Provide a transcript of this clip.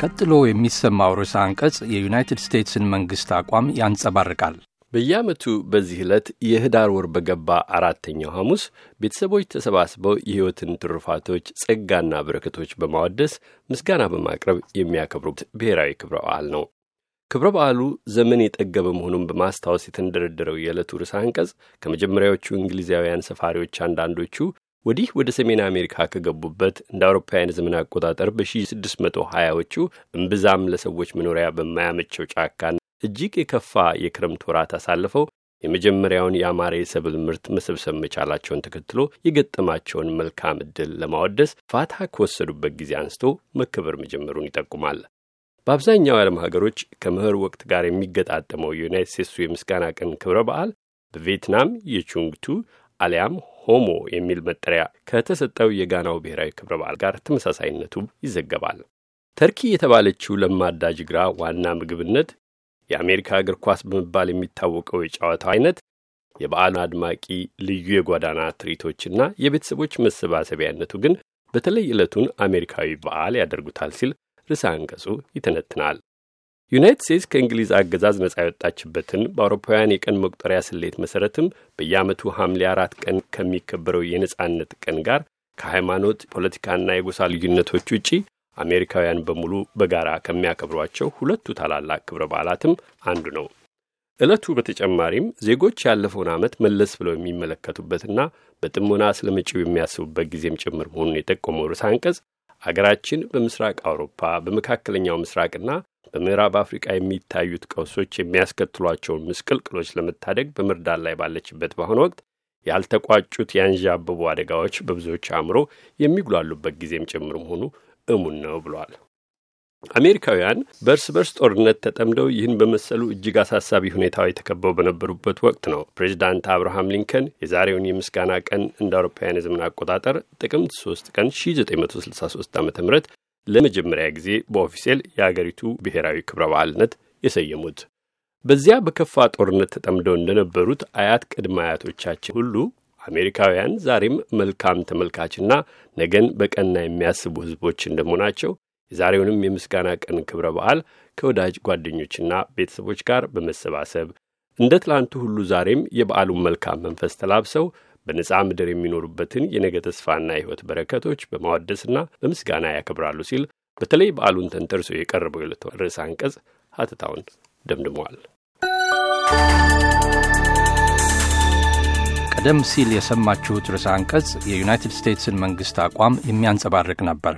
ቀጥሎ የሚሰማው ርዕሰ አንቀጽ የዩናይትድ ስቴትስን መንግሥት አቋም ያንጸባርቃል። በየዓመቱ በዚህ ዕለት የህዳር ወር በገባ አራተኛው ሐሙስ ቤተሰቦች ተሰባስበው የሕይወትን ትሩፋቶች ጸጋና በረከቶች በማወደስ ምስጋና በማቅረብ የሚያከብሩት ብሔራዊ ክብረ በዓል ነው። ክብረ በዓሉ ዘመን የጠገበ መሆኑን በማስታወስ የተንደረደረው የዕለቱ ርዕሰ አንቀጽ ከመጀመሪያዎቹ እንግሊዛውያን ሰፋሪዎች አንዳንዶቹ ወዲህ ወደ ሰሜን አሜሪካ ከገቡበት እንደ አውሮፓውያን ዘመን አቆጣጠር በ1620ዎቹ እምብዛም ለሰዎች መኖሪያ በማያመቸው ጫካና እጅግ የከፋ የክረምት ወራት አሳልፈው የመጀመሪያውን የአማረ የሰብል ምርት መሰብሰብ መቻላቸውን ተከትሎ የገጠማቸውን መልካም ዕድል ለማወደስ ፋታ ከወሰዱበት ጊዜ አንስቶ መከበር መጀመሩን ይጠቁማል። በአብዛኛው የዓለም ሀገሮች ከመኸር ወቅት ጋር የሚገጣጠመው የዩናይት ስቴትሱ የምስጋና ቀን ክብረ በዓል በቪየትናም የቹንግቱ አሊያም ሆሞ የሚል መጠሪያ ከተሰጠው የጋናው ብሔራዊ ክብረ በዓል ጋር ተመሳሳይነቱ ይዘገባል። ተርኪ የተባለችው ለማዳ ጅግራ ዋና ምግብነት የአሜሪካ እግር ኳስ በመባል የሚታወቀው የጨዋታው አይነት የበዓሉ አድማቂ ልዩ የጓዳና ትርኢቶችና የቤተሰቦች መሰባሰቢያነቱ ግን በተለይ ዕለቱን አሜሪካዊ በዓል ያደርጉታል ሲል ርዕሰ አንቀጹ ይተነትናል። ዩናይትድ ስቴትስ ከእንግሊዝ አገዛዝ ነጻ የወጣችበትን በአውሮፓውያን የቀን መቁጠሪያ ስሌት መሠረትም በየዓመቱ ሐምሌ አራት ቀን ከሚከበረው የነጻነት ቀን ጋር ከሃይማኖት ፖለቲካና የጎሳ ልዩነቶች ውጪ አሜሪካውያን በሙሉ በጋራ ከሚያከብሯቸው ሁለቱ ታላላቅ ክብረ በዓላትም አንዱ ነው። ዕለቱ በተጨማሪም ዜጎች ያለፈውን ዓመት መለስ ብለው የሚመለከቱበትና በጥሞና ስለ መጪው የሚያስቡበት ጊዜም ጭምር መሆኑን የጠቆመው ርዕሰ አንቀጽ አገራችን በምስራቅ አውሮፓ በመካከለኛው ምስራቅና በምዕራብ አፍሪቃ የሚታዩት ቀውሶች የሚያስከትሏቸውን ምስቅልቅሎች ለመታደግ በመርዳት ላይ ባለችበት በአሁኑ ወቅት ያልተቋጩት ያንዣበቡ አደጋዎች በብዙዎች አእምሮ የሚጉላሉበት ጊዜም ጭምር መሆኑ እሙን ነው ብሏል። አሜሪካውያን በእርስ በርስ ጦርነት ተጠምደው ይህን በመሰሉ እጅግ አሳሳቢ ሁኔታዎች ተከበው በነበሩበት ወቅት ነው ፕሬዚዳንት አብርሃም ሊንከን የዛሬውን የምስጋና ቀን እንደ አውሮፓውያን የዘመን አቆጣጠር ጥቅምት 3 ቀን 1963 ዓ ም ለመጀመሪያ ጊዜ በኦፊሴል የአገሪቱ ብሔራዊ ክብረ በዓልነት የሰየሙት። በዚያ በከፋ ጦርነት ተጠምደው እንደነበሩት አያት ቅድመ አያቶቻችን ሁሉ አሜሪካውያን ዛሬም መልካም ተመልካችና ነገን በቀና የሚያስቡ ሕዝቦች እንደመሆናቸው የዛሬውንም የምስጋና ቀን ክብረ በዓል ከወዳጅ ጓደኞችና ቤተሰቦች ጋር በመሰባሰብ እንደ ትላንቱ ሁሉ ዛሬም የበዓሉን መልካም መንፈስ ተላብሰው በነጻ ምድር የሚኖሩበትን የነገ ተስፋና የሕይወት በረከቶች በማወደስና በምስጋና ያከብራሉ ሲል በተለይ በዓሉን ተንተርሶ የቀረበው የዕለቱ ርዕሰ አንቀጽ ሀተታውን ደምድመዋል። ቀደም ሲል የሰማችሁት ርዕሰ አንቀጽ የዩናይትድ ስቴትስን መንግሥት አቋም የሚያንጸባርቅ ነበር።